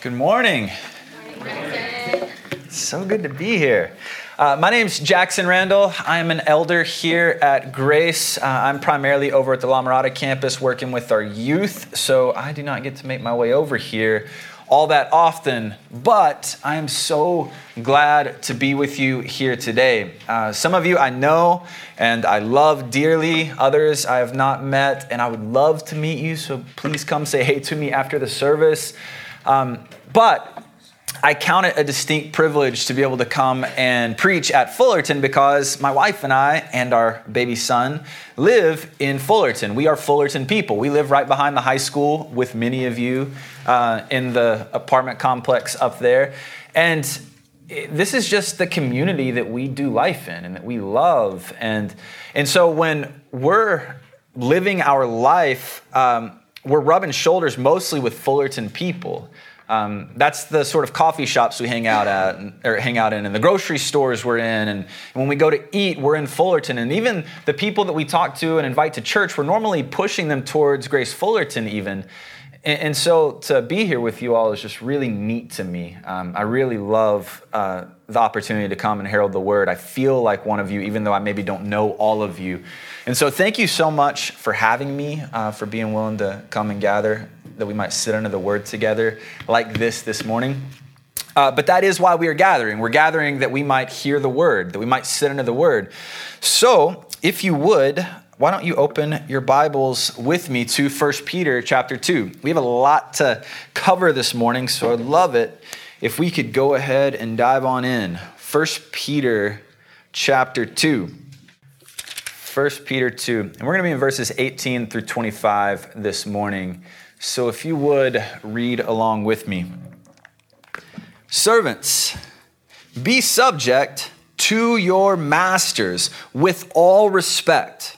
Good morning. So good to be here. Uh, my name's Jackson Randall. I am an elder here at Grace. Uh, I'm primarily over at the La Mirada campus working with our youth, so I do not get to make my way over here all that often, but I am so glad to be with you here today. Uh, some of you I know and I love dearly, others I have not met, and I would love to meet you, so please come say hey to me after the service. Um, but I count it a distinct privilege to be able to come and preach at Fullerton because my wife and I and our baby son live in Fullerton. We are Fullerton people. We live right behind the high school with many of you uh, in the apartment complex up there. And this is just the community that we do life in and that we love. And, and so when we're living our life, um, we're rubbing shoulders mostly with Fullerton people. Um, that's the sort of coffee shops we hang out at or hang out in and the grocery stores we're in. And when we go to eat we're in fullerton. And even the people that we talk to and invite to church we're normally pushing them towards grace fullerton even and, and so to be here with you all is just really neat to me um, i really love uh, the opportunity to come and herald the word i feel like one of you even though i maybe don't know all of you and so thank you so much for having me uh, for being willing to come and gather that we might sit under the word together like this this morning. Uh, but that is why we are gathering. We're gathering that we might hear the word, that we might sit under the word. So, if you would, why don't you open your Bibles with me to 1 Peter chapter 2? We have a lot to cover this morning, so I'd love it if we could go ahead and dive on in. 1 Peter chapter 2. 1 Peter 2. And we're going to be in verses 18 through 25 this morning. So if you would read along with me. Servants, be subject to your masters with all respect,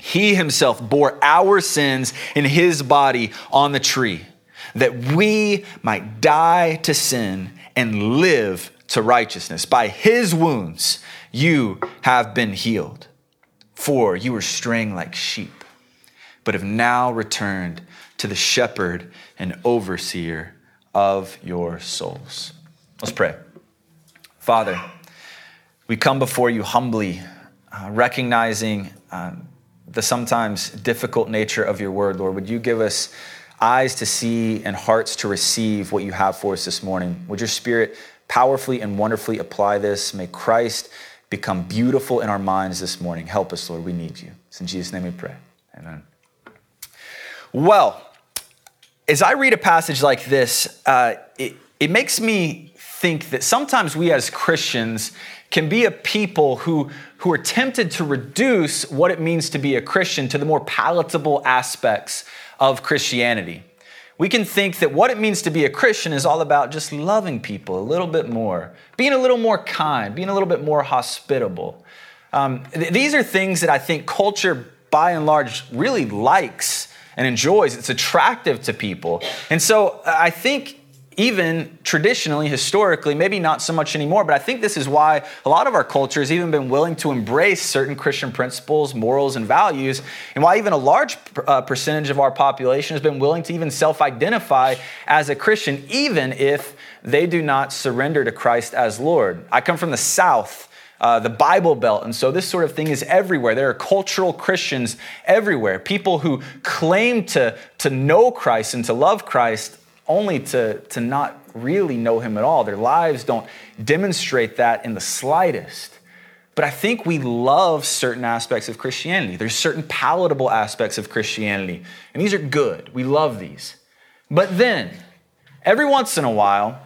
He himself bore our sins in his body on the tree, that we might die to sin and live to righteousness. By his wounds, you have been healed. For you were straying like sheep, but have now returned to the shepherd and overseer of your souls. Let's pray. Father, we come before you humbly, uh, recognizing um, the sometimes difficult nature of your word, Lord. Would you give us eyes to see and hearts to receive what you have for us this morning? Would your spirit powerfully and wonderfully apply this? May Christ become beautiful in our minds this morning. Help us, Lord. We need you. It's in Jesus' name we pray. Amen. Well, as I read a passage like this, uh, it, it makes me think that sometimes we as Christians can be a people who, who are tempted to reduce what it means to be a Christian to the more palatable aspects of Christianity. We can think that what it means to be a Christian is all about just loving people a little bit more, being a little more kind, being a little bit more hospitable. Um, th- these are things that I think culture, by and large, really likes and enjoys. It's attractive to people. And so I think even traditionally, historically, maybe not so much anymore, but I think this is why a lot of our culture has even been willing to embrace certain Christian principles, morals, and values, and why even a large uh, percentage of our population has been willing to even self identify as a Christian, even if they do not surrender to Christ as Lord. I come from the South. Uh, the Bible Belt. And so this sort of thing is everywhere. There are cultural Christians everywhere, people who claim to, to know Christ and to love Christ, only to, to not really know him at all. Their lives don't demonstrate that in the slightest. but I think we love certain aspects of Christianity. There's certain palatable aspects of Christianity, and these are good. We love these. But then, every once in a while,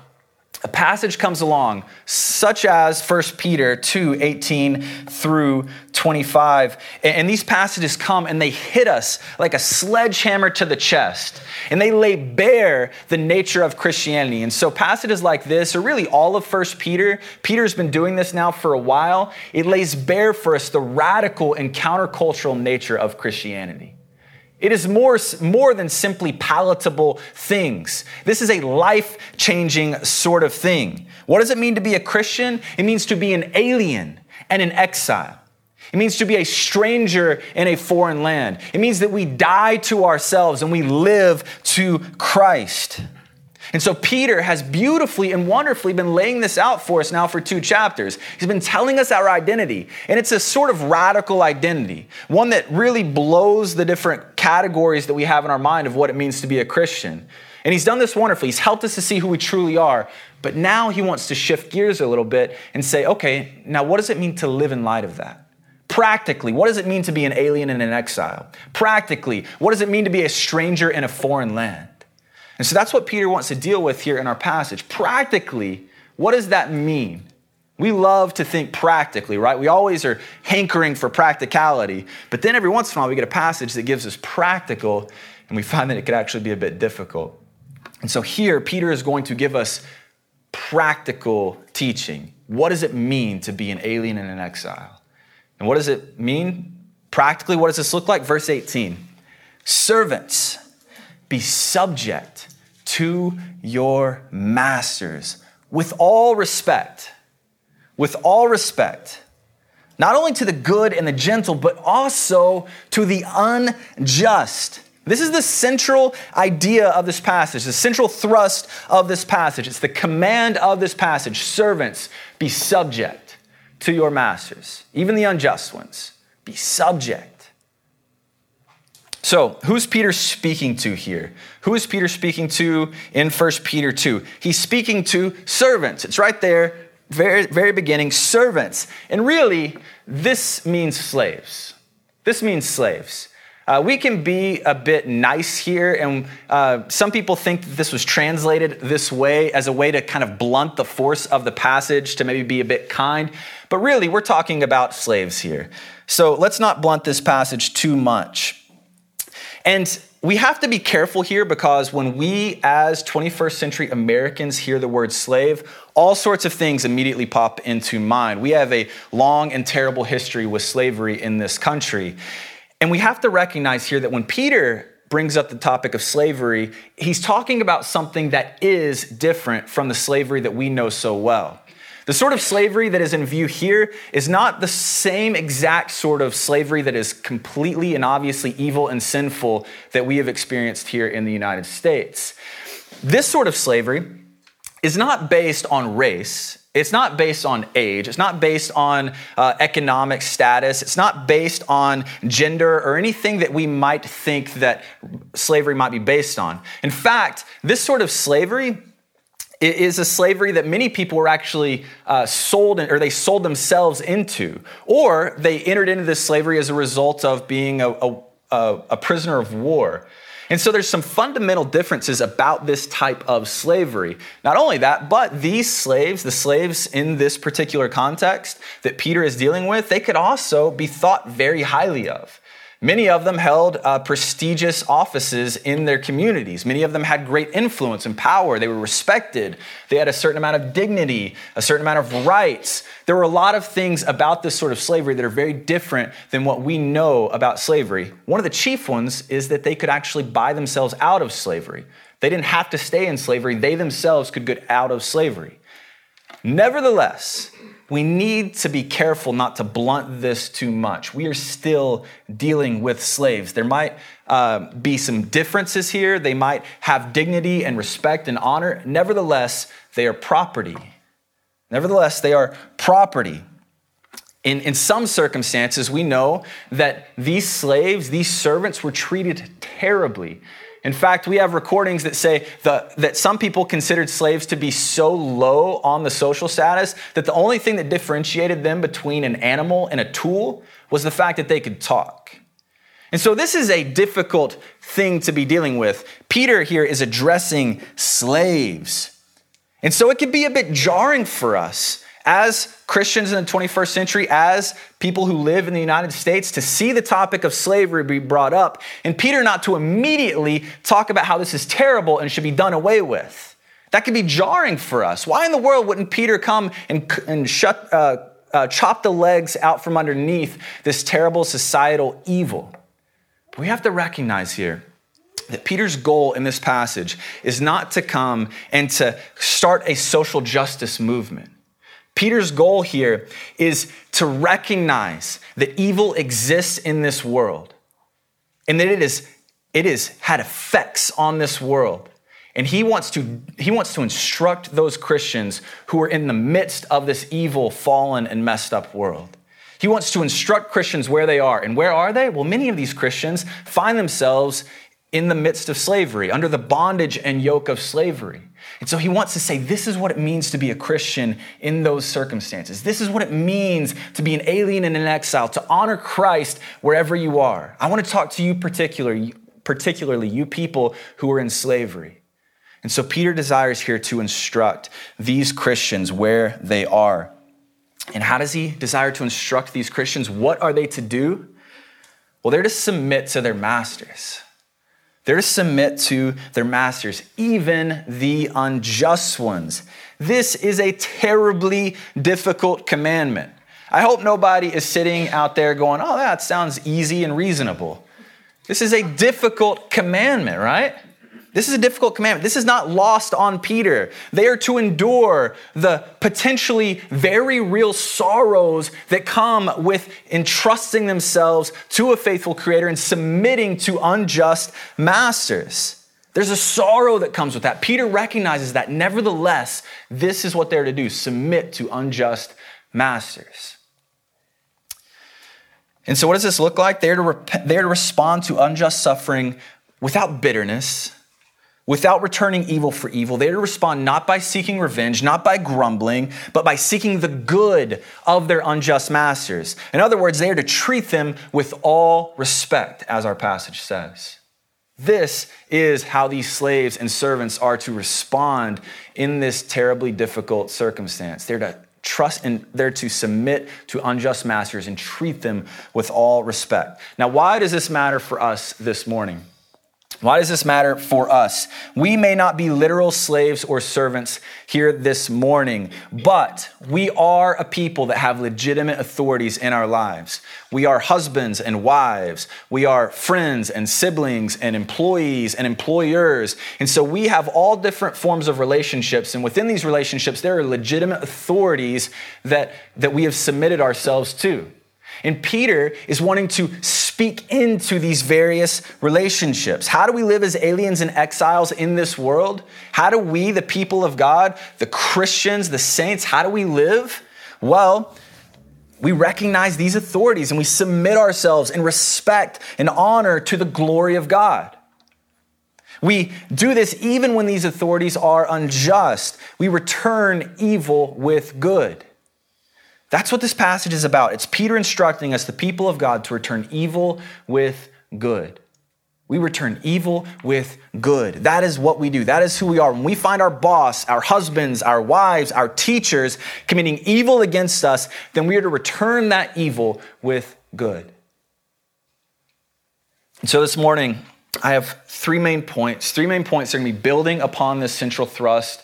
a passage comes along, such as 1 Peter 2 18 through 25. And these passages come and they hit us like a sledgehammer to the chest. And they lay bare the nature of Christianity. And so, passages like this, or really all of 1 Peter, Peter's been doing this now for a while. It lays bare for us the radical and countercultural nature of Christianity. It is more, more than simply palatable things. This is a life changing sort of thing. What does it mean to be a Christian? It means to be an alien and an exile. It means to be a stranger in a foreign land. It means that we die to ourselves and we live to Christ. And so Peter has beautifully and wonderfully been laying this out for us now for two chapters. He's been telling us our identity, and it's a sort of radical identity, one that really blows the different categories that we have in our mind of what it means to be a Christian. And he's done this wonderfully. He's helped us to see who we truly are. But now he wants to shift gears a little bit and say, okay, now what does it mean to live in light of that? Practically, what does it mean to be an alien and an exile? Practically, what does it mean to be a stranger in a foreign land? And so that's what Peter wants to deal with here in our passage. Practically, what does that mean? We love to think practically, right? We always are hankering for practicality, but then every once in a while we get a passage that gives us practical, and we find that it could actually be a bit difficult. And so here, Peter is going to give us practical teaching. What does it mean to be an alien and an exile? And what does it mean? Practically, what does this look like? Verse 18 Servants, be subject to your masters with all respect. With all respect. Not only to the good and the gentle, but also to the unjust. This is the central idea of this passage, the central thrust of this passage. It's the command of this passage servants, be subject to your masters, even the unjust ones. Be subject. So, who's Peter speaking to here? Who is Peter speaking to in 1 Peter 2? He's speaking to servants. It's right there, very, very beginning, servants. And really, this means slaves. This means slaves. Uh, we can be a bit nice here, and uh, some people think that this was translated this way as a way to kind of blunt the force of the passage, to maybe be a bit kind. But really, we're talking about slaves here. So let's not blunt this passage too much. And we have to be careful here because when we, as 21st century Americans, hear the word slave, all sorts of things immediately pop into mind. We have a long and terrible history with slavery in this country. And we have to recognize here that when Peter brings up the topic of slavery, he's talking about something that is different from the slavery that we know so well. The sort of slavery that is in view here is not the same exact sort of slavery that is completely and obviously evil and sinful that we have experienced here in the United States. This sort of slavery is not based on race. It's not based on age. It's not based on uh, economic status. It's not based on gender or anything that we might think that slavery might be based on. In fact, this sort of slavery is a slavery that many people were actually uh, sold in, or they sold themselves into, or they entered into this slavery as a result of being a, a, a prisoner of war. And so there's some fundamental differences about this type of slavery. Not only that, but these slaves, the slaves in this particular context that Peter is dealing with, they could also be thought very highly of. Many of them held uh, prestigious offices in their communities. Many of them had great influence and power. They were respected. They had a certain amount of dignity, a certain amount of rights. There were a lot of things about this sort of slavery that are very different than what we know about slavery. One of the chief ones is that they could actually buy themselves out of slavery. They didn't have to stay in slavery, they themselves could get out of slavery. Nevertheless, we need to be careful not to blunt this too much. We are still dealing with slaves. There might uh, be some differences here. They might have dignity and respect and honor. Nevertheless, they are property. Nevertheless, they are property. In, in some circumstances, we know that these slaves, these servants, were treated terribly In fact, we have recordings that say the, that some people considered slaves to be so low on the social status that the only thing that differentiated them between an animal and a tool was the fact that they could talk. And so, this is a difficult thing to be dealing with. Peter here is addressing slaves. And so, it can be a bit jarring for us as Christians in the 21st century, as people who live in the United States, to see the topic of slavery be brought up, and Peter not to immediately talk about how this is terrible and should be done away with. That could be jarring for us. Why in the world wouldn't Peter come and, and shut, uh, uh, chop the legs out from underneath this terrible societal evil? But we have to recognize here that Peter's goal in this passage is not to come and to start a social justice movement. Peter's goal here is to recognize that evil exists in this world and that it is it has had effects on this world. And he wants to he wants to instruct those Christians who are in the midst of this evil, fallen and messed up world. He wants to instruct Christians where they are. And where are they? Well, many of these Christians find themselves in the midst of slavery, under the bondage and yoke of slavery. And so he wants to say, this is what it means to be a Christian in those circumstances. This is what it means to be an alien and an exile, to honor Christ wherever you are. I want to talk to you particularly, particularly you people who are in slavery. And so Peter desires here to instruct these Christians where they are. And how does he desire to instruct these Christians? What are they to do? Well, they're to submit to their masters. They're submit to their masters, even the unjust ones. This is a terribly difficult commandment. I hope nobody is sitting out there going, oh, that sounds easy and reasonable. This is a difficult commandment, right? This is a difficult commandment. This is not lost on Peter. They are to endure the potentially very real sorrows that come with entrusting themselves to a faithful creator and submitting to unjust masters. There's a sorrow that comes with that. Peter recognizes that. Nevertheless, this is what they're to do submit to unjust masters. And so, what does this look like? They're to, rep- they're to respond to unjust suffering without bitterness without returning evil for evil. They are to respond not by seeking revenge, not by grumbling, but by seeking the good of their unjust masters. In other words, they are to treat them with all respect, as our passage says. This is how these slaves and servants are to respond in this terribly difficult circumstance. They're to trust and they're to submit to unjust masters and treat them with all respect. Now, why does this matter for us this morning? Why does this matter for us? We may not be literal slaves or servants here this morning, but we are a people that have legitimate authorities in our lives. We are husbands and wives. We are friends and siblings and employees and employers. And so we have all different forms of relationships. And within these relationships, there are legitimate authorities that, that we have submitted ourselves to. And Peter is wanting to speak into these various relationships. How do we live as aliens and exiles in this world? How do we, the people of God, the Christians, the saints, how do we live? Well, we recognize these authorities and we submit ourselves in respect and honor to the glory of God. We do this even when these authorities are unjust. We return evil with good. That's what this passage is about. It's Peter instructing us, the people of God, to return evil with good. We return evil with good. That is what we do. That is who we are. When we find our boss, our husbands, our wives, our teachers committing evil against us, then we are to return that evil with good. And so this morning, I have three main points. Three main points that are going to be building upon this central thrust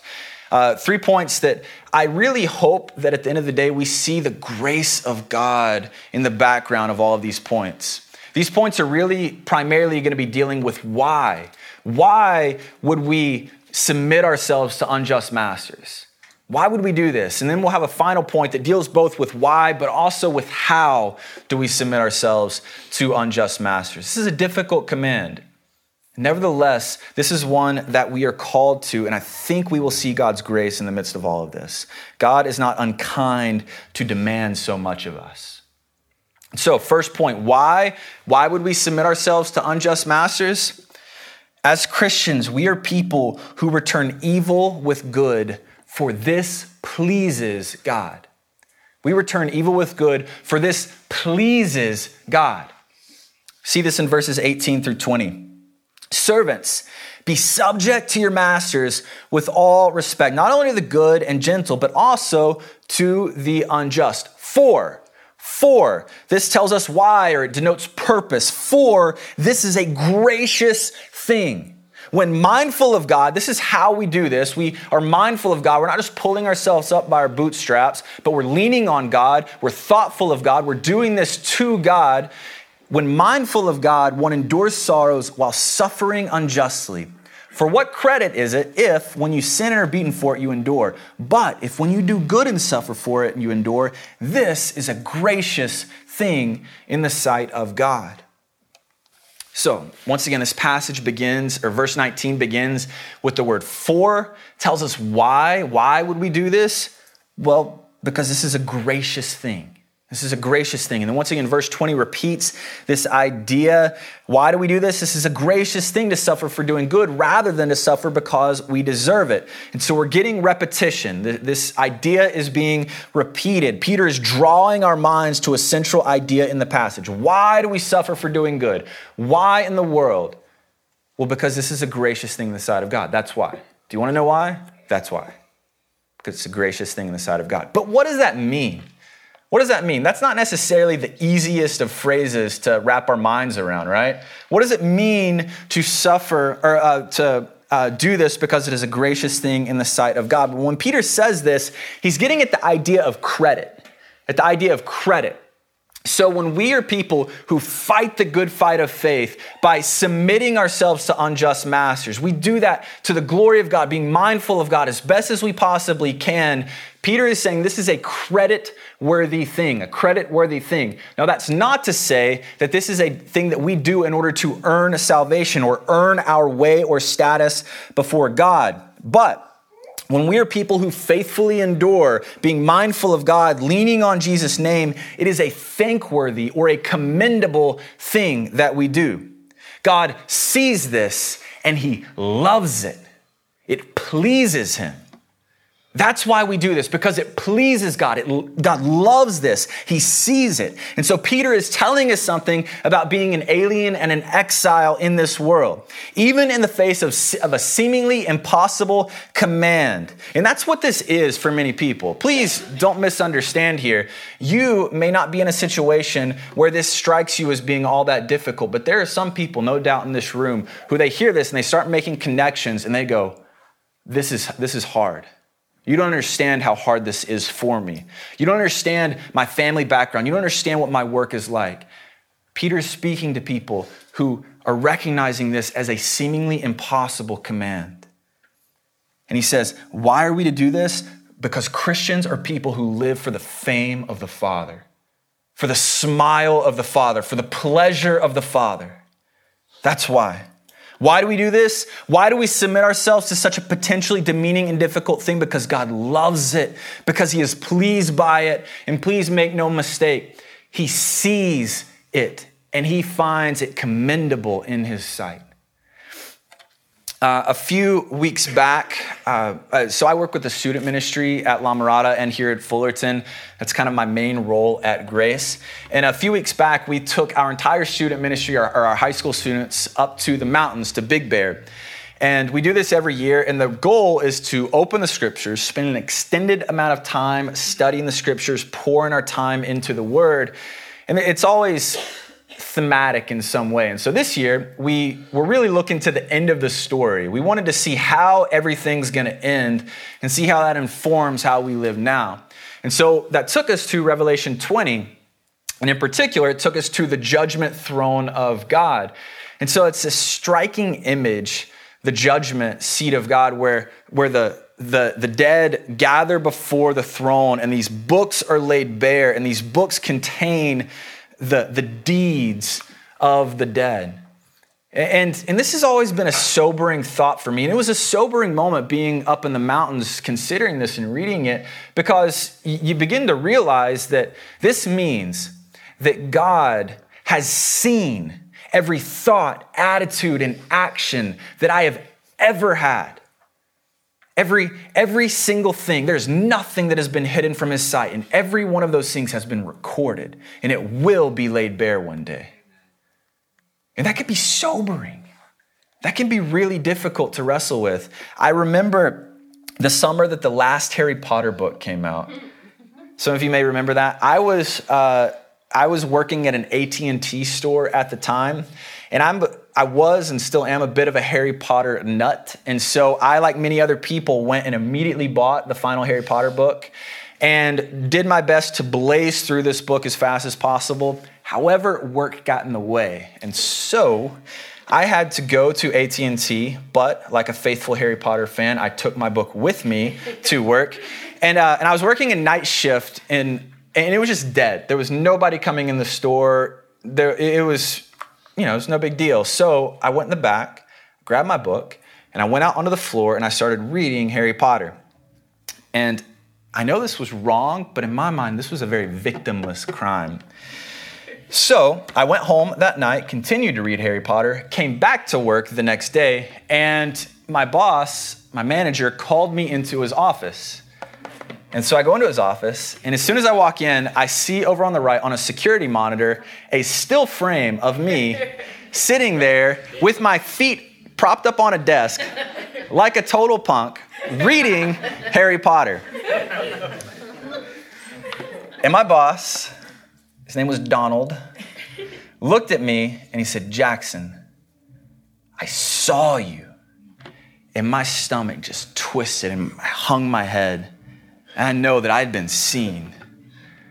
uh, three points that I really hope that at the end of the day we see the grace of God in the background of all of these points. These points are really primarily going to be dealing with why. Why would we submit ourselves to unjust masters? Why would we do this? And then we'll have a final point that deals both with why, but also with how do we submit ourselves to unjust masters. This is a difficult command. Nevertheless, this is one that we are called to, and I think we will see God's grace in the midst of all of this. God is not unkind to demand so much of us. So, first point, why? Why would we submit ourselves to unjust masters? As Christians, we are people who return evil with good, for this pleases God. We return evil with good, for this pleases God. See this in verses 18 through 20. Servants, be subject to your masters with all respect, not only to the good and gentle, but also to the unjust. For, for, this tells us why, or it denotes purpose. For, this is a gracious thing. When mindful of God, this is how we do this. We are mindful of God. We're not just pulling ourselves up by our bootstraps, but we're leaning on God. We're thoughtful of God. We're doing this to God. When mindful of God, one endures sorrows while suffering unjustly. For what credit is it if, when you sin and are beaten for it, you endure? But if when you do good and suffer for it, you endure, this is a gracious thing in the sight of God. So, once again, this passage begins, or verse 19 begins with the word for, tells us why. Why would we do this? Well, because this is a gracious thing. This is a gracious thing. And then once again, verse 20 repeats this idea. Why do we do this? This is a gracious thing to suffer for doing good rather than to suffer because we deserve it. And so we're getting repetition. This idea is being repeated. Peter is drawing our minds to a central idea in the passage. Why do we suffer for doing good? Why in the world? Well, because this is a gracious thing in the sight of God. That's why. Do you want to know why? That's why. Because it's a gracious thing in the sight of God. But what does that mean? What does that mean? That's not necessarily the easiest of phrases to wrap our minds around, right? What does it mean to suffer or uh, to uh, do this because it is a gracious thing in the sight of God? But when Peter says this, he's getting at the idea of credit, at the idea of credit. So, when we are people who fight the good fight of faith by submitting ourselves to unjust masters, we do that to the glory of God, being mindful of God as best as we possibly can. Peter is saying this is a credit worthy thing, a credit worthy thing. Now, that's not to say that this is a thing that we do in order to earn salvation or earn our way or status before God. But when we are people who faithfully endure, being mindful of God, leaning on Jesus' name, it is a thankworthy or a commendable thing that we do. God sees this and he loves it. It pleases him. That's why we do this, because it pleases God. It, God loves this. He sees it. And so Peter is telling us something about being an alien and an exile in this world, even in the face of, of a seemingly impossible command. And that's what this is for many people. Please don't misunderstand here. You may not be in a situation where this strikes you as being all that difficult, but there are some people, no doubt, in this room who they hear this and they start making connections and they go, This is, this is hard. You don't understand how hard this is for me. You don't understand my family background. You don't understand what my work is like. Peter is speaking to people who are recognizing this as a seemingly impossible command. And he says, Why are we to do this? Because Christians are people who live for the fame of the Father, for the smile of the Father, for the pleasure of the Father. That's why. Why do we do this? Why do we submit ourselves to such a potentially demeaning and difficult thing? Because God loves it, because He is pleased by it. And please make no mistake, He sees it and He finds it commendable in His sight. Uh, a few weeks back, uh, uh, so I work with the student ministry at La Mirada and here at Fullerton. That's kind of my main role at Grace. And a few weeks back, we took our entire student ministry, our, our high school students, up to the mountains to Big Bear. And we do this every year, and the goal is to open the scriptures, spend an extended amount of time studying the scriptures, pouring our time into the word. And it's always thematic in some way. And so this year, we were really looking to the end of the story. We wanted to see how everything's going to end and see how that informs how we live now. And so that took us to Revelation 20. And in particular, it took us to the judgment throne of God. And so it's a striking image, the judgment seat of God, where, where the, the, the dead gather before the throne and these books are laid bare, and these books contain the, the deeds of the dead. And, and this has always been a sobering thought for me. And it was a sobering moment being up in the mountains considering this and reading it because you begin to realize that this means that God has seen every thought, attitude, and action that I have ever had. Every, every single thing, there's nothing that has been hidden from his sight, and every one of those things has been recorded, and it will be laid bare one day. And that can be sobering. That can be really difficult to wrestle with. I remember the summer that the last Harry Potter book came out. Some of you may remember that. I was, uh, I was working at an AT&T store at the time, and I'm, I was and still am a bit of a Harry Potter nut. And so I, like many other people, went and immediately bought the final Harry Potter book and did my best to blaze through this book as fast as possible. However, work got in the way. And so I had to go to AT&T, but like a faithful Harry Potter fan, I took my book with me to work. And, uh, and I was working a night shift, and, and it was just dead. There was nobody coming in the store. There, it was, you know, it was no big deal. So I went in the back, grabbed my book, and I went out onto the floor and I started reading Harry Potter. And I know this was wrong, but in my mind, this was a very victimless crime. So I went home that night, continued to read Harry Potter, came back to work the next day, and my boss, my manager, called me into his office. And so I go into his office, and as soon as I walk in, I see over on the right on a security monitor a still frame of me sitting there with my feet propped up on a desk like a total punk reading Harry Potter. And my boss, his name was Donald, looked at me and he said, Jackson, I saw you. And my stomach just twisted and I hung my head. And I know that I'd been seen.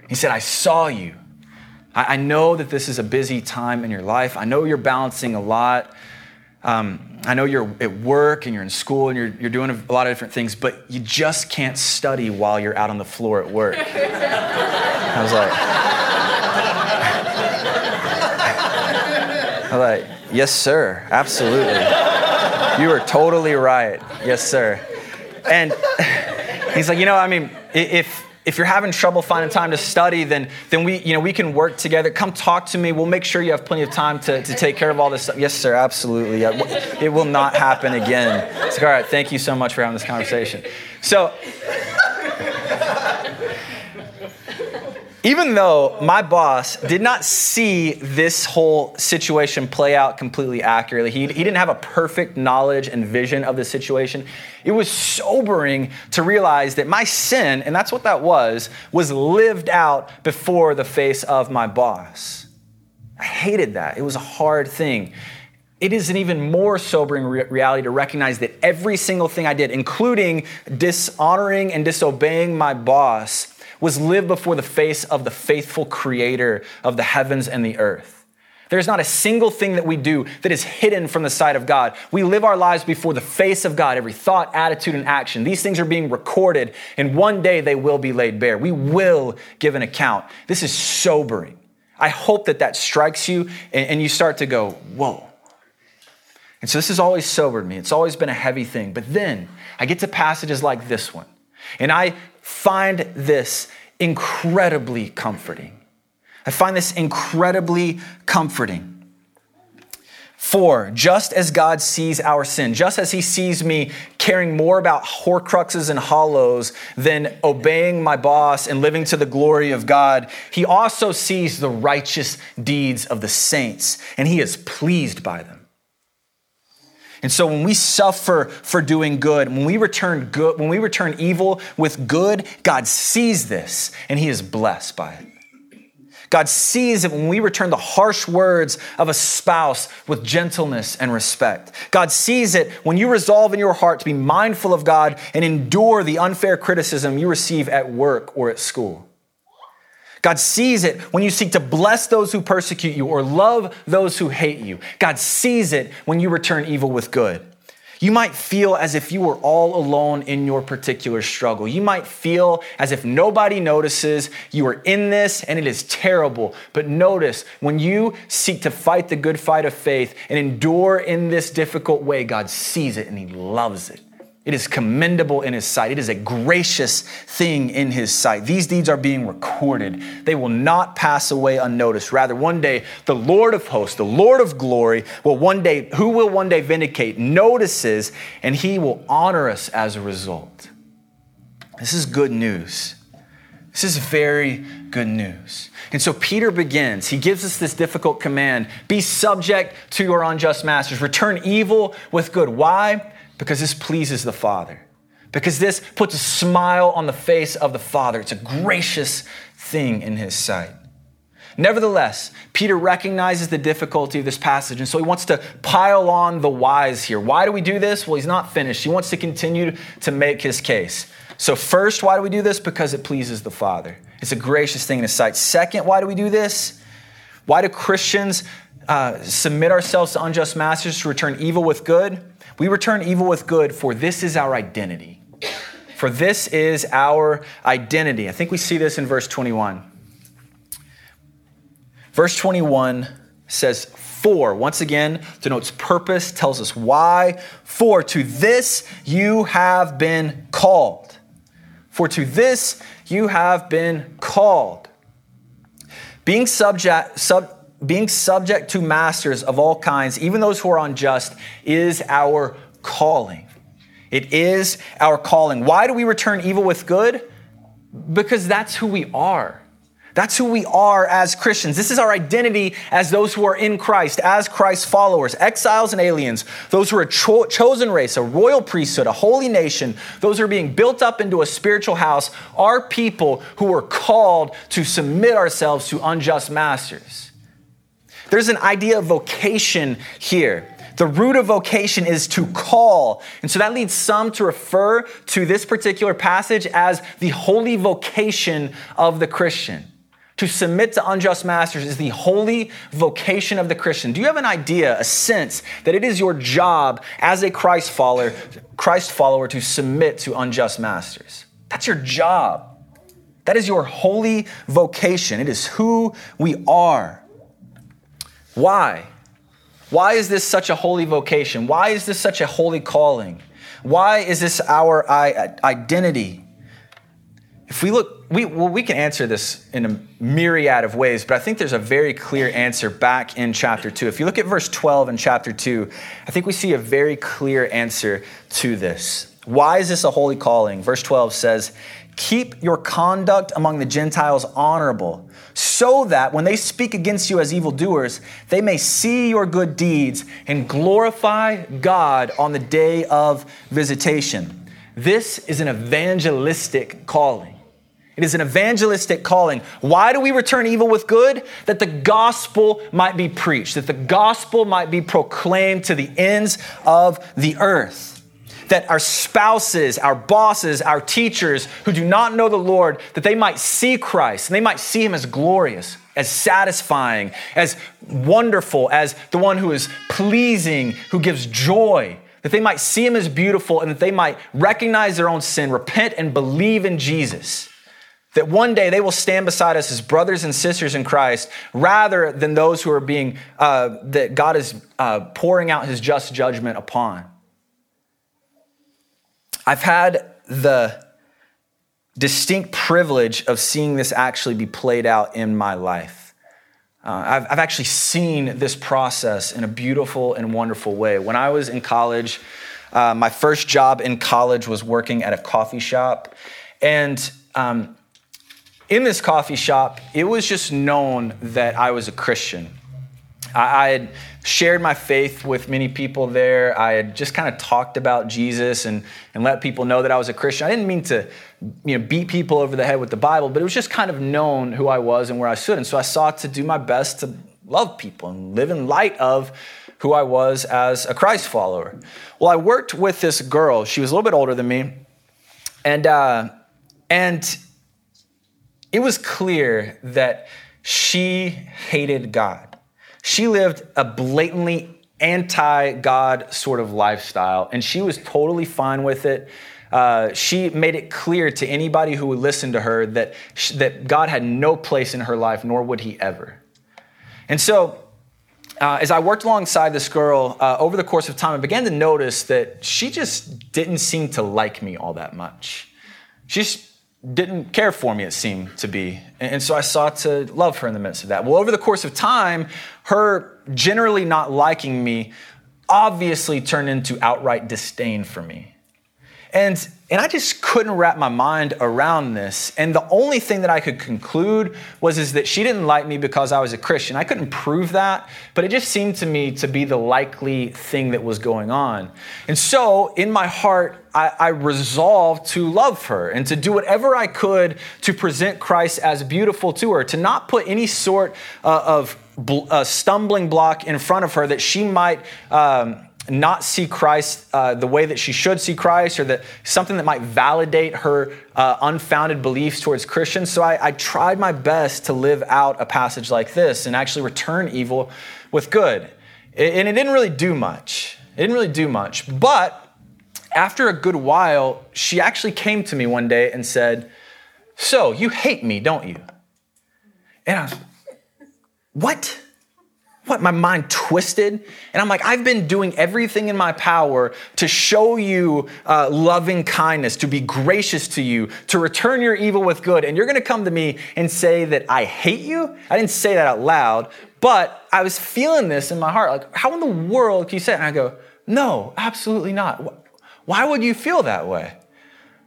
He said, I saw you. I, know that this is a busy time in your life. I know you're balancing a lot. Um, I know you're at work and you're in school and you're, you're doing a lot of different things, but you just can't study while you're out on the floor at work. I was like, I'm like, yes, sir, absolutely. You are totally right. Yes, sir. And he's like, you know, I mean, if if you're having trouble finding time to study, then then we, you know, we can work together. Come talk to me. We'll make sure you have plenty of time to, to take care of all this stuff. Yes, sir, absolutely. It will not happen again. It's like, all right, thank you so much for having this conversation. So even though my boss did not see this whole situation play out completely accurately, he, he didn't have a perfect knowledge and vision of the situation, it was sobering to realize that my sin, and that's what that was, was lived out before the face of my boss. I hated that. It was a hard thing. It is an even more sobering re- reality to recognize that every single thing I did, including dishonoring and disobeying my boss, was lived before the face of the faithful creator of the heavens and the earth. There's not a single thing that we do that is hidden from the sight of God. We live our lives before the face of God, every thought, attitude, and action. These things are being recorded, and one day they will be laid bare. We will give an account. This is sobering. I hope that that strikes you and you start to go, whoa. And so this has always sobered me. It's always been a heavy thing. But then I get to passages like this one, and I find this incredibly comforting. I find this incredibly comforting. For just as God sees our sin, just as He sees me caring more about horcruxes and hallows than obeying my boss and living to the glory of God, He also sees the righteous deeds of the saints, and He is pleased by them. And so when we suffer for doing good, when we return good, when we return evil with good, God sees this and he is blessed by it. God sees it when we return the harsh words of a spouse with gentleness and respect. God sees it when you resolve in your heart to be mindful of God and endure the unfair criticism you receive at work or at school. God sees it when you seek to bless those who persecute you or love those who hate you. God sees it when you return evil with good. You might feel as if you were all alone in your particular struggle. You might feel as if nobody notices you are in this and it is terrible. But notice when you seek to fight the good fight of faith and endure in this difficult way, God sees it and He loves it. It is commendable in his sight. It is a gracious thing in his sight. These deeds are being recorded. They will not pass away unnoticed. Rather, one day, the Lord of hosts, the Lord of glory, will one day, who will one day vindicate, notices, and he will honor us as a result. This is good news. This is very good news. And so Peter begins. He gives us this difficult command be subject to your unjust masters, return evil with good. Why? Because this pleases the Father, because this puts a smile on the face of the Father. It's a gracious thing in His sight. Nevertheless, Peter recognizes the difficulty of this passage, and so he wants to pile on the whys here. Why do we do this? Well, he's not finished. He wants to continue to make his case. So, first, why do we do this? Because it pleases the Father. It's a gracious thing in His sight. Second, why do we do this? Why do Christians uh, submit ourselves to unjust masters to return evil with good? We return evil with good, for this is our identity. For this is our identity. I think we see this in verse 21. Verse 21 says, For, once again, denotes purpose, tells us why. For to this you have been called. For to this you have been called. Being subject, sub, being subject to masters of all kinds, even those who are unjust, is our calling. It is our calling. Why do we return evil with good? Because that's who we are. That's who we are as Christians. This is our identity as those who are in Christ, as Christ's followers, exiles and aliens, those who are a cho- chosen race, a royal priesthood, a holy nation, those who are being built up into a spiritual house, are people who are called to submit ourselves to unjust masters. There's an idea of vocation here. The root of vocation is to call. And so that leads some to refer to this particular passage as the holy vocation of the Christian. To submit to unjust masters is the holy vocation of the Christian. Do you have an idea, a sense that it is your job as a Christ follower, Christ follower to submit to unjust masters? That's your job. That is your holy vocation. It is who we are. Why? Why is this such a holy vocation? Why is this such a holy calling? Why is this our identity? If we look, we, well, we can answer this in a myriad of ways, but I think there's a very clear answer back in chapter 2. If you look at verse 12 in chapter 2, I think we see a very clear answer to this. Why is this a holy calling? Verse 12 says, Keep your conduct among the Gentiles honorable so that when they speak against you as evildoers, they may see your good deeds and glorify God on the day of visitation. This is an evangelistic calling. It is an evangelistic calling. Why do we return evil with good? That the gospel might be preached, that the gospel might be proclaimed to the ends of the earth that our spouses, our bosses, our teachers who do not know the Lord, that they might see Christ and they might see him as glorious, as satisfying, as wonderful, as the one who is pleasing, who gives joy, that they might see him as beautiful and that they might recognize their own sin, repent, and believe in Jesus. That one day they will stand beside us as brothers and sisters in Christ rather than those who are being, uh, that God is uh, pouring out his just judgment upon. I've had the distinct privilege of seeing this actually be played out in my life. Uh, I've, I've actually seen this process in a beautiful and wonderful way. When I was in college, uh, my first job in college was working at a coffee shop. And um, in this coffee shop, it was just known that I was a Christian. I, had shared my faith with many people there. I had just kind of talked about Jesus and, and let people know that I was a Christian. I didn't mean to you know, beat people over the head with the Bible, but it was just kind of known who I was and where I stood. And so I sought to do my best to love people and live in light of who I was as a Christ follower. Well, I worked with this girl. She was a little bit older than me. And, uh, and it was clear that she hated God. She lived a blatantly anti God sort of lifestyle, and she was totally fine with it. Uh, she made it clear to anybody who would listen to her that, that God had no place in her life, nor would he ever. And so, uh, as I worked alongside this girl uh, over the course of time, I began to notice that she just didn't seem to like me all that much. She just didn't care for me, it seemed to be. And so I sought to love her in the midst of that. Well, over the course of time, her generally not liking me obviously turned into outright disdain for me. And, and I just couldn't wrap my mind around this. And the only thing that I could conclude was is that she didn't like me because I was a Christian. I couldn't prove that, but it just seemed to me to be the likely thing that was going on. And so in my heart, I, I resolved to love her and to do whatever I could to present Christ as beautiful to her, to not put any sort uh, of bl- uh, stumbling block in front of her that she might. Um, not see Christ uh, the way that she should see Christ, or that something that might validate her uh, unfounded beliefs towards Christians. So I, I, tried my best to live out a passage like this and actually return evil with good. And it didn't really do much. It didn't really do much. But after a good while, she actually came to me one day and said, So, you hate me, don't you? And I was, What? What my mind twisted? And i'm like i've been doing everything in my power to show you uh, loving kindness to be gracious to you to return your evil with good. And you're going to come to me and say that i hate you? I didn't say that out loud but i was feeling this in my heart. Like how in the world can you say it? And i go no absolutely not. Why would you feel that way?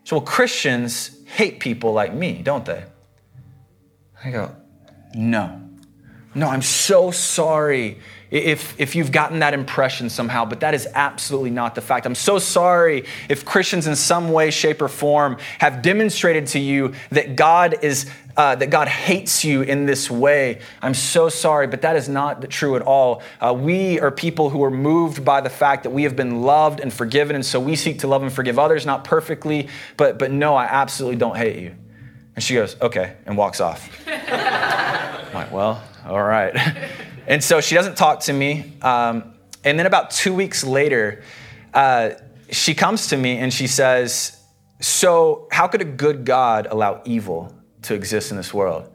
So well christians hate people like me don't they? I go no no, I'm so sorry if, if you've gotten that impression somehow, but that is absolutely not the fact. I'm so sorry if Christians in some way, shape, or form have demonstrated to you that God is uh, that God hates you in this way. I'm so sorry, but that is not true at all. Uh, we are people who are moved by the fact that we have been loved and forgiven, and so we seek to love and forgive others, not perfectly, but but no, I absolutely don't hate you. And she goes, okay, and walks off. I'm like, well, all right. and so she doesn't talk to me. Um, and then about two weeks later, uh, she comes to me and she says, So, how could a good God allow evil to exist in this world?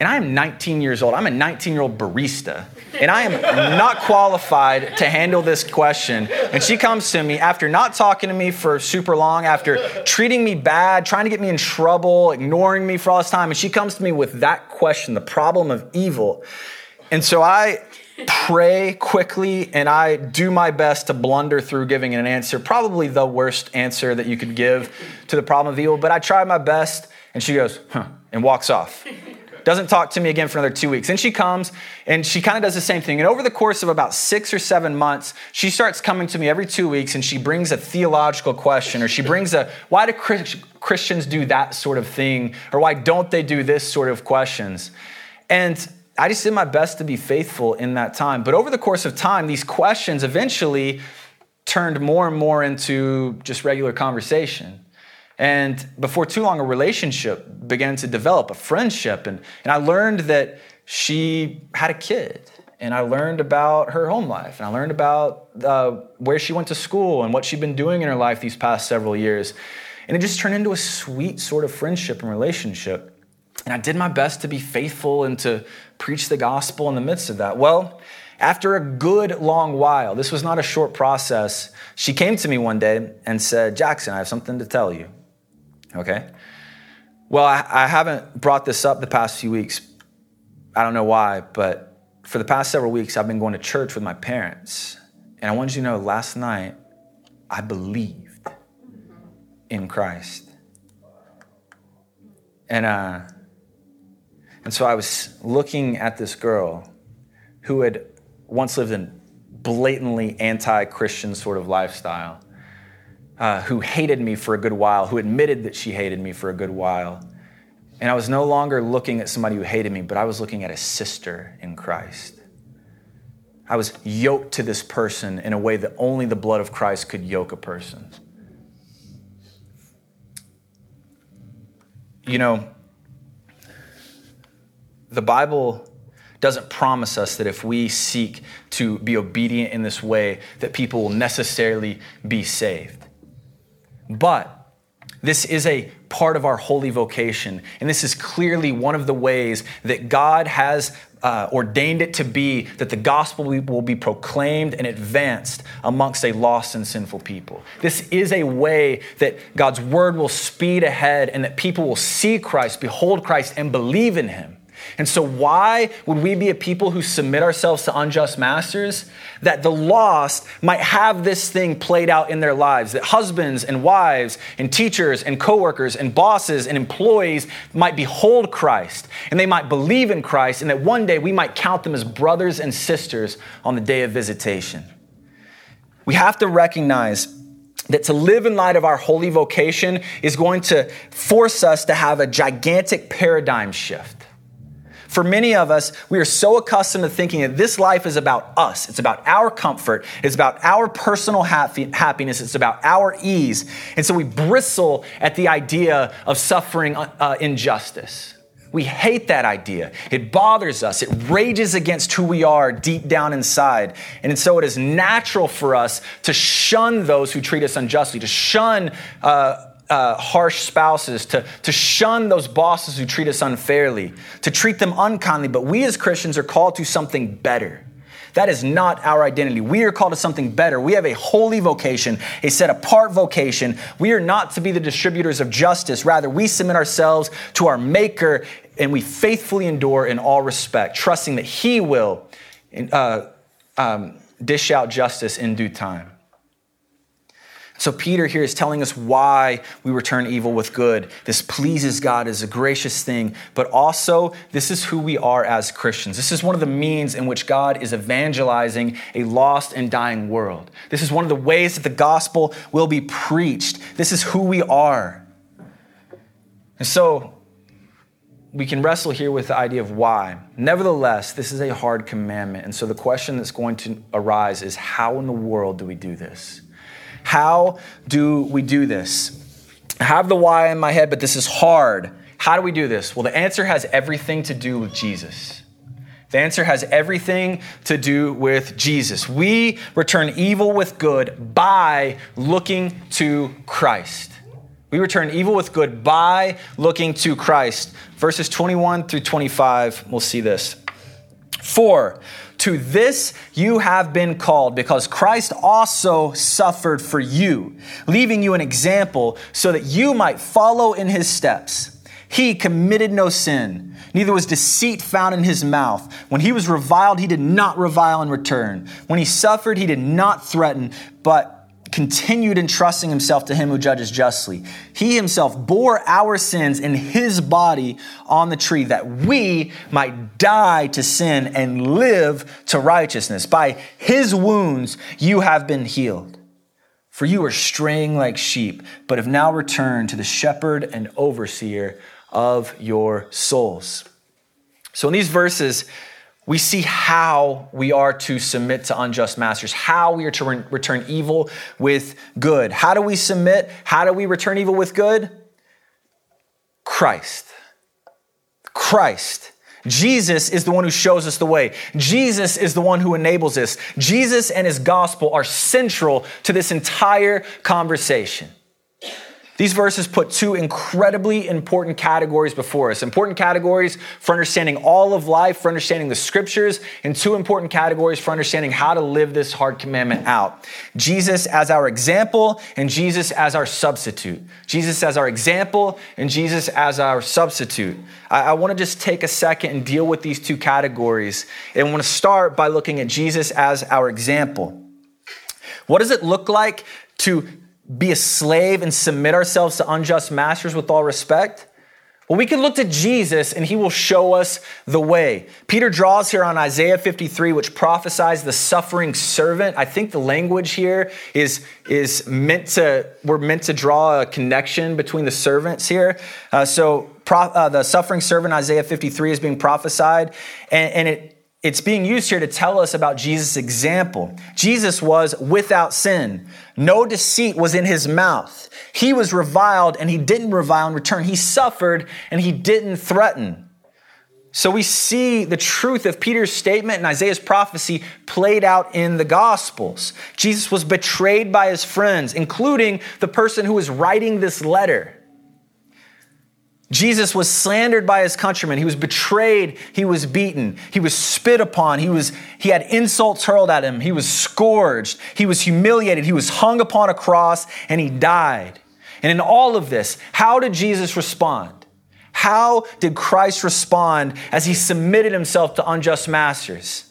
And I am 19 years old. I'm a 19 year old barista, and I am not qualified to handle this question. And she comes to me after not talking to me for super long, after treating me bad, trying to get me in trouble, ignoring me for all this time. And she comes to me with that question, the problem of evil. And so I pray quickly and I do my best to blunder through giving an answer, probably the worst answer that you could give to the problem of evil, but I try my best. And she goes, huh, and walks off doesn't talk to me again for another two weeks. Then she comes and she kind of does the same thing. And over the course of about six or seven months, she starts coming to me every two weeks and she brings a theological question or she brings a, why do Christians do that sort of thing? Or why don't they do this sort of questions? And I just did my best to be faithful in that time. But over the course of time, these questions eventually turned more and more into just regular conversation. And before too long, a relationship began to develop, a friendship. And, and I learned that she had a kid. And I learned about her home life. And I learned about uh, where she went to school and what she'd been doing in her life these past several years. And it just turned into a sweet sort of friendship and relationship. And I did my best to be faithful and to preach the gospel in the midst of that. Well, after a good long while, this was not a short process, she came to me one day and said, Jackson, I have something to tell you. Okay? Well, I, I haven't brought this up the past few weeks. I don't know why, but for the past several weeks, I've been going to church with my parents. And I want you to know last night, I believed in Christ. And, uh, and so I was looking at this girl who had once lived in blatantly anti Christian sort of lifestyle uh, who hated me for a good while, who admitted that she hated me for a good while. And I was no longer looking at somebody who hated me, but I was looking at a sister in Christ. I was yoked to this person in a way that only the blood of Christ could yoke a person. You know, the Bible doesn't promise us that if we seek to be obedient in this way that people will necessarily be saved. But this is a part of our holy vocation. And this is clearly one of the ways that God has uh, ordained it to be that the gospel will be proclaimed and advanced amongst a lost and sinful people. This is a way that God's word will speed ahead and that people will see Christ, behold Christ, and believe in him. And so, why would we be a people who submit ourselves to unjust masters? That the lost might have this thing played out in their lives, that husbands and wives and teachers and coworkers and bosses and employees might behold Christ and they might believe in Christ, and that one day we might count them as brothers and sisters on the day of visitation. We have to recognize that to live in light of our holy vocation is going to force us to have a gigantic paradigm shift. For many of us, we are so accustomed to thinking that this life is about us. It's about our comfort. It's about our personal happy, happiness. It's about our ease. And so we bristle at the idea of suffering uh, injustice. We hate that idea. It bothers us. It rages against who we are deep down inside. And so it is natural for us to shun those who treat us unjustly, to shun uh, uh, harsh spouses, to, to shun those bosses who treat us unfairly, to treat them unkindly. But we as Christians are called to something better. That is not our identity. We are called to something better. We have a holy vocation, a set apart vocation. We are not to be the distributors of justice. Rather, we submit ourselves to our Maker and we faithfully endure in all respect, trusting that He will uh, um, dish out justice in due time. So, Peter here is telling us why we return evil with good. This pleases God as a gracious thing, but also this is who we are as Christians. This is one of the means in which God is evangelizing a lost and dying world. This is one of the ways that the gospel will be preached. This is who we are. And so, we can wrestle here with the idea of why. Nevertheless, this is a hard commandment. And so, the question that's going to arise is how in the world do we do this? How do we do this? I have the why in my head, but this is hard. How do we do this? Well, the answer has everything to do with Jesus. The answer has everything to do with Jesus. We return evil with good by looking to Christ. We return evil with good by looking to Christ. Verses 21 through 25, we'll see this. For to this you have been called, because Christ also suffered for you, leaving you an example so that you might follow in his steps. He committed no sin, neither was deceit found in his mouth. When he was reviled, he did not revile in return. When he suffered, he did not threaten, but continued entrusting himself to him who judges justly. He himself bore our sins in his body on the tree that we might die to sin and live to righteousness. By his wounds you have been healed. For you are straying like sheep, but have now returned to the shepherd and overseer of your souls. So in these verses, we see how we are to submit to unjust masters, how we are to re- return evil with good. How do we submit? How do we return evil with good? Christ. Christ. Jesus is the one who shows us the way. Jesus is the one who enables us. Jesus and his gospel are central to this entire conversation. These verses put two incredibly important categories before us. Important categories for understanding all of life, for understanding the scriptures, and two important categories for understanding how to live this hard commandment out. Jesus as our example and Jesus as our substitute. Jesus as our example and Jesus as our substitute. I, I want to just take a second and deal with these two categories. And want to start by looking at Jesus as our example. What does it look like to be a slave and submit ourselves to unjust masters with all respect? Well, we can look to Jesus and he will show us the way. Peter draws here on Isaiah 53, which prophesies the suffering servant. I think the language here is, is meant to, we're meant to draw a connection between the servants here. Uh, so uh, the suffering servant, Isaiah 53, is being prophesied, and, and it, it's being used here to tell us about Jesus' example. Jesus was without sin. No deceit was in his mouth. He was reviled and he didn't revile in return. He suffered and he didn't threaten. So we see the truth of Peter's statement and Isaiah's prophecy played out in the Gospels. Jesus was betrayed by his friends, including the person who was writing this letter. Jesus was slandered by his countrymen. He was betrayed. He was beaten. He was spit upon. He, was, he had insults hurled at him. He was scourged. He was humiliated. He was hung upon a cross and he died. And in all of this, how did Jesus respond? How did Christ respond as he submitted himself to unjust masters?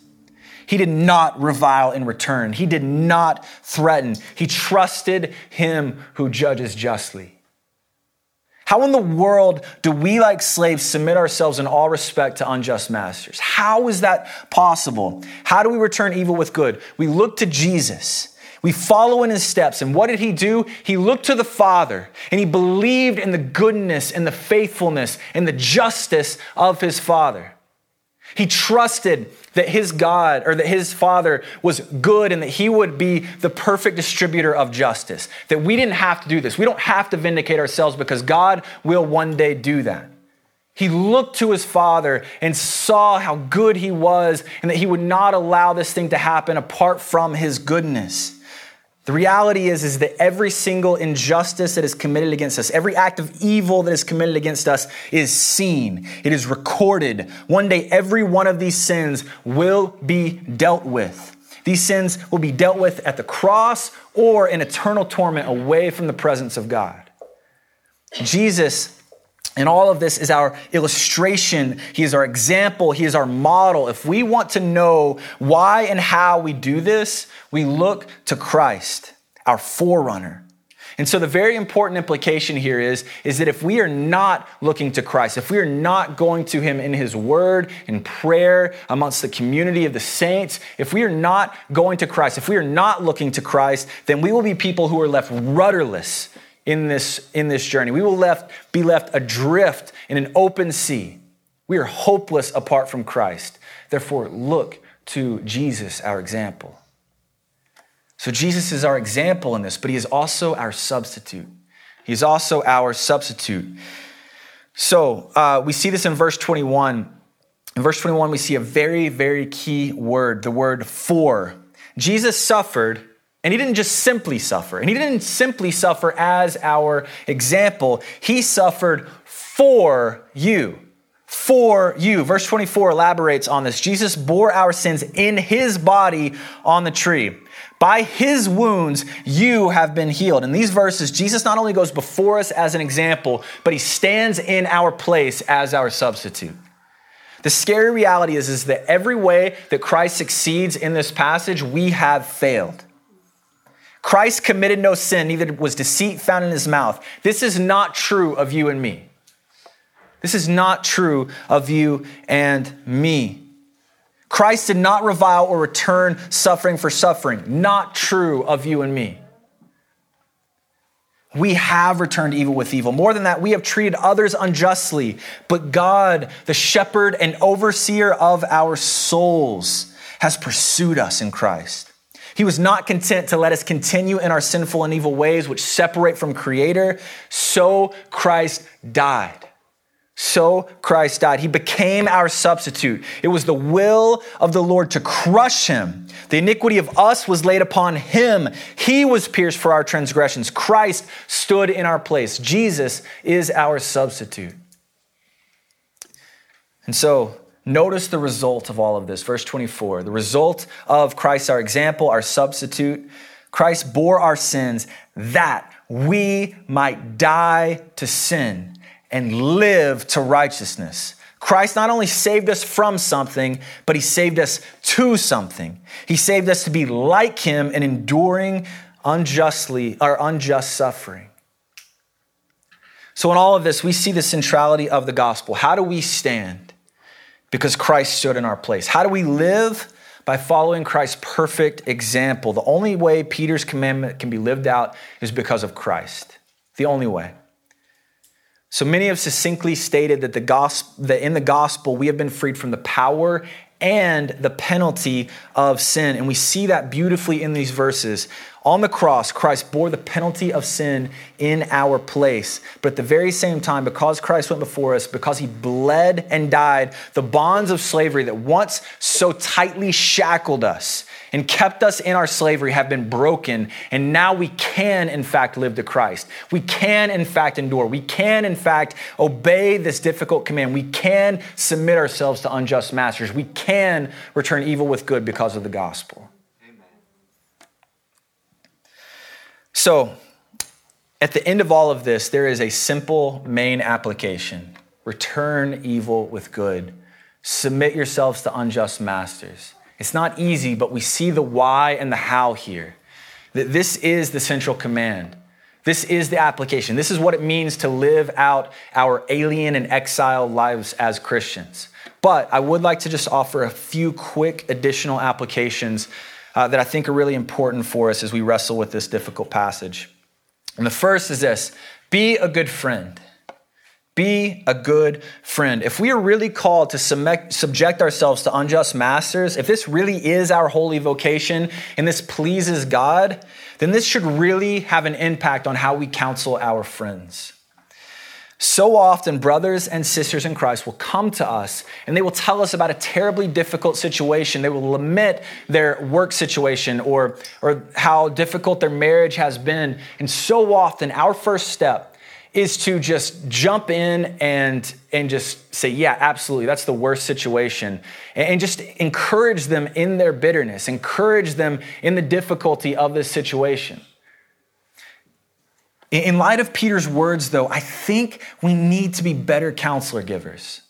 He did not revile in return. He did not threaten. He trusted him who judges justly. How in the world do we, like slaves, submit ourselves in all respect to unjust masters? How is that possible? How do we return evil with good? We look to Jesus. We follow in his steps. And what did he do? He looked to the Father and he believed in the goodness and the faithfulness and the justice of his Father. He trusted that his God or that his father was good and that he would be the perfect distributor of justice. That we didn't have to do this. We don't have to vindicate ourselves because God will one day do that. He looked to his father and saw how good he was and that he would not allow this thing to happen apart from his goodness. The reality is, is that every single injustice that is committed against us, every act of evil that is committed against us is seen. It is recorded. One day, every one of these sins will be dealt with. These sins will be dealt with at the cross or in eternal torment away from the presence of God. Jesus and all of this is our illustration. He is our example. He is our model. If we want to know why and how we do this, we look to Christ, our forerunner. And so the very important implication here is, is that if we are not looking to Christ, if we are not going to him in his word, in prayer, amongst the community of the saints, if we are not going to Christ, if we are not looking to Christ, then we will be people who are left rudderless in this, in this journey. We will left, be left adrift in an open sea. We are hopeless apart from Christ. Therefore, look to Jesus, our example. So, Jesus is our example in this, but he is also our substitute. He's also our substitute. So, uh, we see this in verse 21. In verse 21, we see a very, very key word, the word for. Jesus suffered and he didn't just simply suffer. And he didn't simply suffer as our example. He suffered for you. For you. Verse 24 elaborates on this. Jesus bore our sins in his body on the tree. By his wounds, you have been healed. In these verses, Jesus not only goes before us as an example, but he stands in our place as our substitute. The scary reality is, is that every way that Christ succeeds in this passage, we have failed. Christ committed no sin, neither was deceit found in his mouth. This is not true of you and me. This is not true of you and me. Christ did not revile or return suffering for suffering. Not true of you and me. We have returned evil with evil. More than that, we have treated others unjustly. But God, the shepherd and overseer of our souls, has pursued us in Christ. He was not content to let us continue in our sinful and evil ways, which separate from Creator. So Christ died. So Christ died. He became our substitute. It was the will of the Lord to crush him. The iniquity of us was laid upon him. He was pierced for our transgressions. Christ stood in our place. Jesus is our substitute. And so, Notice the result of all of this. Verse 24 the result of Christ, our example, our substitute. Christ bore our sins that we might die to sin and live to righteousness. Christ not only saved us from something, but he saved us to something. He saved us to be like him in enduring unjustly or unjust suffering. So in all of this, we see the centrality of the gospel. How do we stand? Because Christ stood in our place. How do we live? By following Christ's perfect example. The only way Peter's commandment can be lived out is because of Christ. The only way. So many have succinctly stated that, the gospel, that in the gospel we have been freed from the power and the penalty of sin. And we see that beautifully in these verses. On the cross, Christ bore the penalty of sin in our place. But at the very same time, because Christ went before us, because he bled and died, the bonds of slavery that once so tightly shackled us and kept us in our slavery have been broken. And now we can, in fact, live to Christ. We can, in fact, endure. We can, in fact, obey this difficult command. We can submit ourselves to unjust masters. We can return evil with good because of the gospel. So, at the end of all of this, there is a simple main application return evil with good, submit yourselves to unjust masters. It's not easy, but we see the why and the how here. That this is the central command. This is the application. This is what it means to live out our alien and exile lives as Christians. But I would like to just offer a few quick additional applications uh, that I think are really important for us as we wrestle with this difficult passage. And the first is this be a good friend. Be a good friend. If we are really called to subject ourselves to unjust masters, if this really is our holy vocation and this pleases God, then this should really have an impact on how we counsel our friends. So often, brothers and sisters in Christ will come to us and they will tell us about a terribly difficult situation. They will lament their work situation or, or how difficult their marriage has been. And so often, our first step is to just jump in and, and just say, Yeah, absolutely, that's the worst situation. And just encourage them in their bitterness, encourage them in the difficulty of this situation. In light of Peter's words, though, I think we need to be better counselor givers,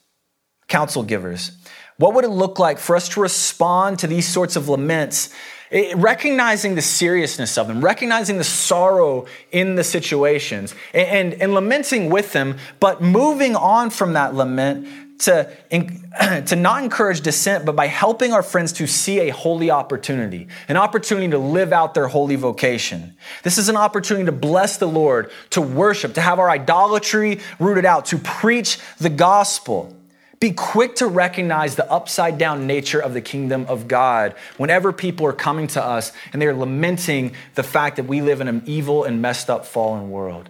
counsel givers. What would it look like for us to respond to these sorts of laments, eh, recognizing the seriousness of them, recognizing the sorrow in the situations, and, and, and lamenting with them, but moving on from that lament to, to not encourage dissent, but by helping our friends to see a holy opportunity, an opportunity to live out their holy vocation. This is an opportunity to bless the Lord, to worship, to have our idolatry rooted out, to preach the gospel. Be quick to recognize the upside down nature of the kingdom of God whenever people are coming to us and they're lamenting the fact that we live in an evil and messed up fallen world.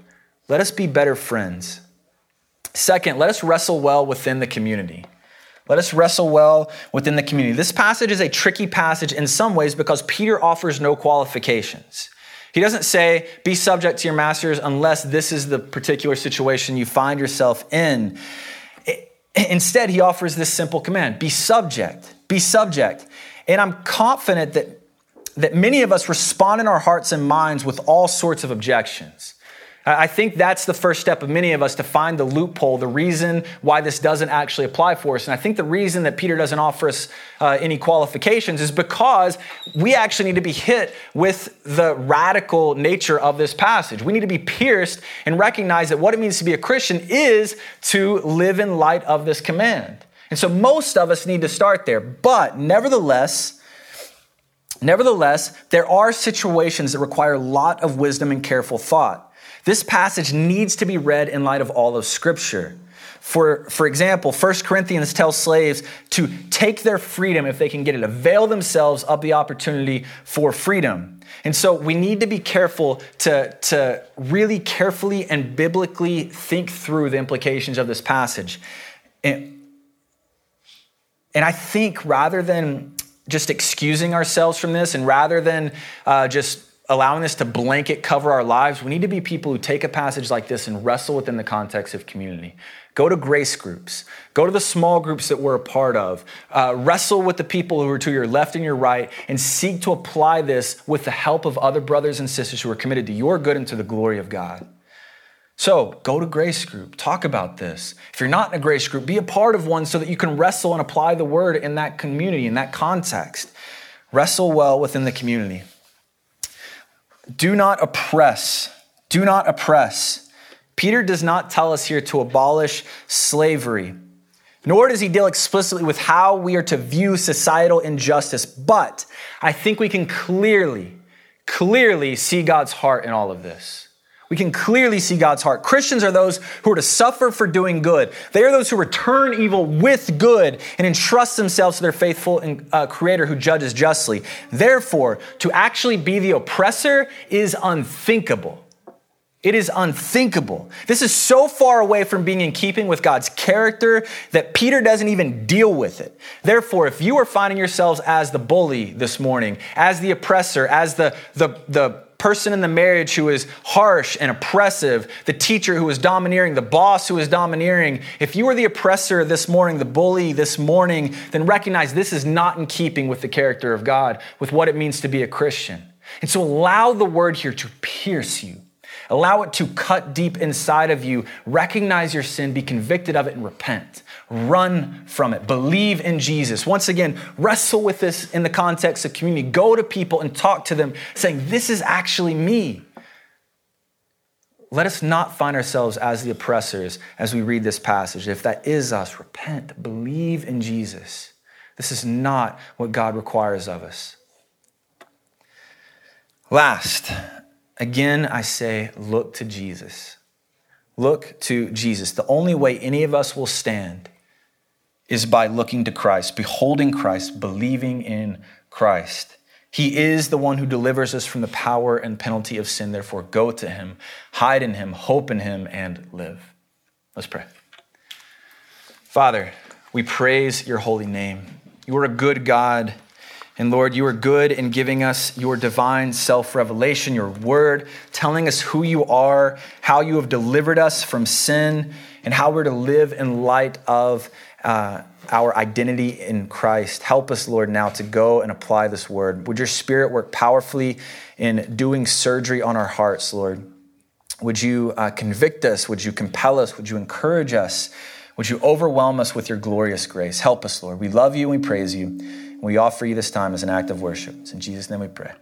Let us be better friends. Second, let us wrestle well within the community. Let us wrestle well within the community. This passage is a tricky passage in some ways because Peter offers no qualifications. He doesn't say, be subject to your masters unless this is the particular situation you find yourself in. Instead, he offers this simple command be subject, be subject. And I'm confident that, that many of us respond in our hearts and minds with all sorts of objections. I think that's the first step of many of us to find the loophole, the reason why this doesn't actually apply for us. And I think the reason that Peter doesn't offer us uh, any qualifications is because we actually need to be hit with the radical nature of this passage. We need to be pierced and recognize that what it means to be a Christian is to live in light of this command. And so most of us need to start there. But nevertheless, nevertheless, there are situations that require a lot of wisdom and careful thought. This passage needs to be read in light of all of Scripture. For, for example, 1 Corinthians tells slaves to take their freedom if they can get it, avail themselves of the opportunity for freedom. And so we need to be careful to, to really carefully and biblically think through the implications of this passage. And, and I think rather than just excusing ourselves from this and rather than uh, just allowing this to blanket cover our lives, we need to be people who take a passage like this and wrestle within the context of community. Go to grace groups. Go to the small groups that we're a part of. Uh, wrestle with the people who are to your left and your right and seek to apply this with the help of other brothers and sisters who are committed to your good and to the glory of God. So go to grace group, talk about this. If you're not in a grace group, be a part of one so that you can wrestle and apply the word in that community, in that context. Wrestle well within the community. Do not oppress. Do not oppress. Peter does not tell us here to abolish slavery, nor does he deal explicitly with how we are to view societal injustice. But I think we can clearly, clearly see God's heart in all of this. We can clearly see God's heart. Christians are those who are to suffer for doing good. They are those who return evil with good and entrust themselves to their faithful uh, Creator who judges justly. Therefore, to actually be the oppressor is unthinkable. It is unthinkable. This is so far away from being in keeping with God's character that Peter doesn't even deal with it. Therefore, if you are finding yourselves as the bully this morning, as the oppressor, as the, the, the person in the marriage who is harsh and oppressive, the teacher who is domineering, the boss who is domineering, if you are the oppressor this morning, the bully this morning, then recognize this is not in keeping with the character of God, with what it means to be a Christian. And so allow the word here to pierce you Allow it to cut deep inside of you. Recognize your sin, be convicted of it, and repent. Run from it. Believe in Jesus. Once again, wrestle with this in the context of community. Go to people and talk to them, saying, This is actually me. Let us not find ourselves as the oppressors as we read this passage. If that is us, repent, believe in Jesus. This is not what God requires of us. Last, Again, I say, look to Jesus. Look to Jesus. The only way any of us will stand is by looking to Christ, beholding Christ, believing in Christ. He is the one who delivers us from the power and penalty of sin. Therefore, go to him, hide in him, hope in him, and live. Let's pray. Father, we praise your holy name. You are a good God. And Lord, you are good in giving us your divine self revelation, your word, telling us who you are, how you have delivered us from sin, and how we're to live in light of uh, our identity in Christ. Help us, Lord, now to go and apply this word. Would your spirit work powerfully in doing surgery on our hearts, Lord? Would you uh, convict us? Would you compel us? Would you encourage us? Would you overwhelm us with your glorious grace? Help us, Lord. We love you and we praise you. We offer you this time as an act of worship. It's in Jesus' name we pray.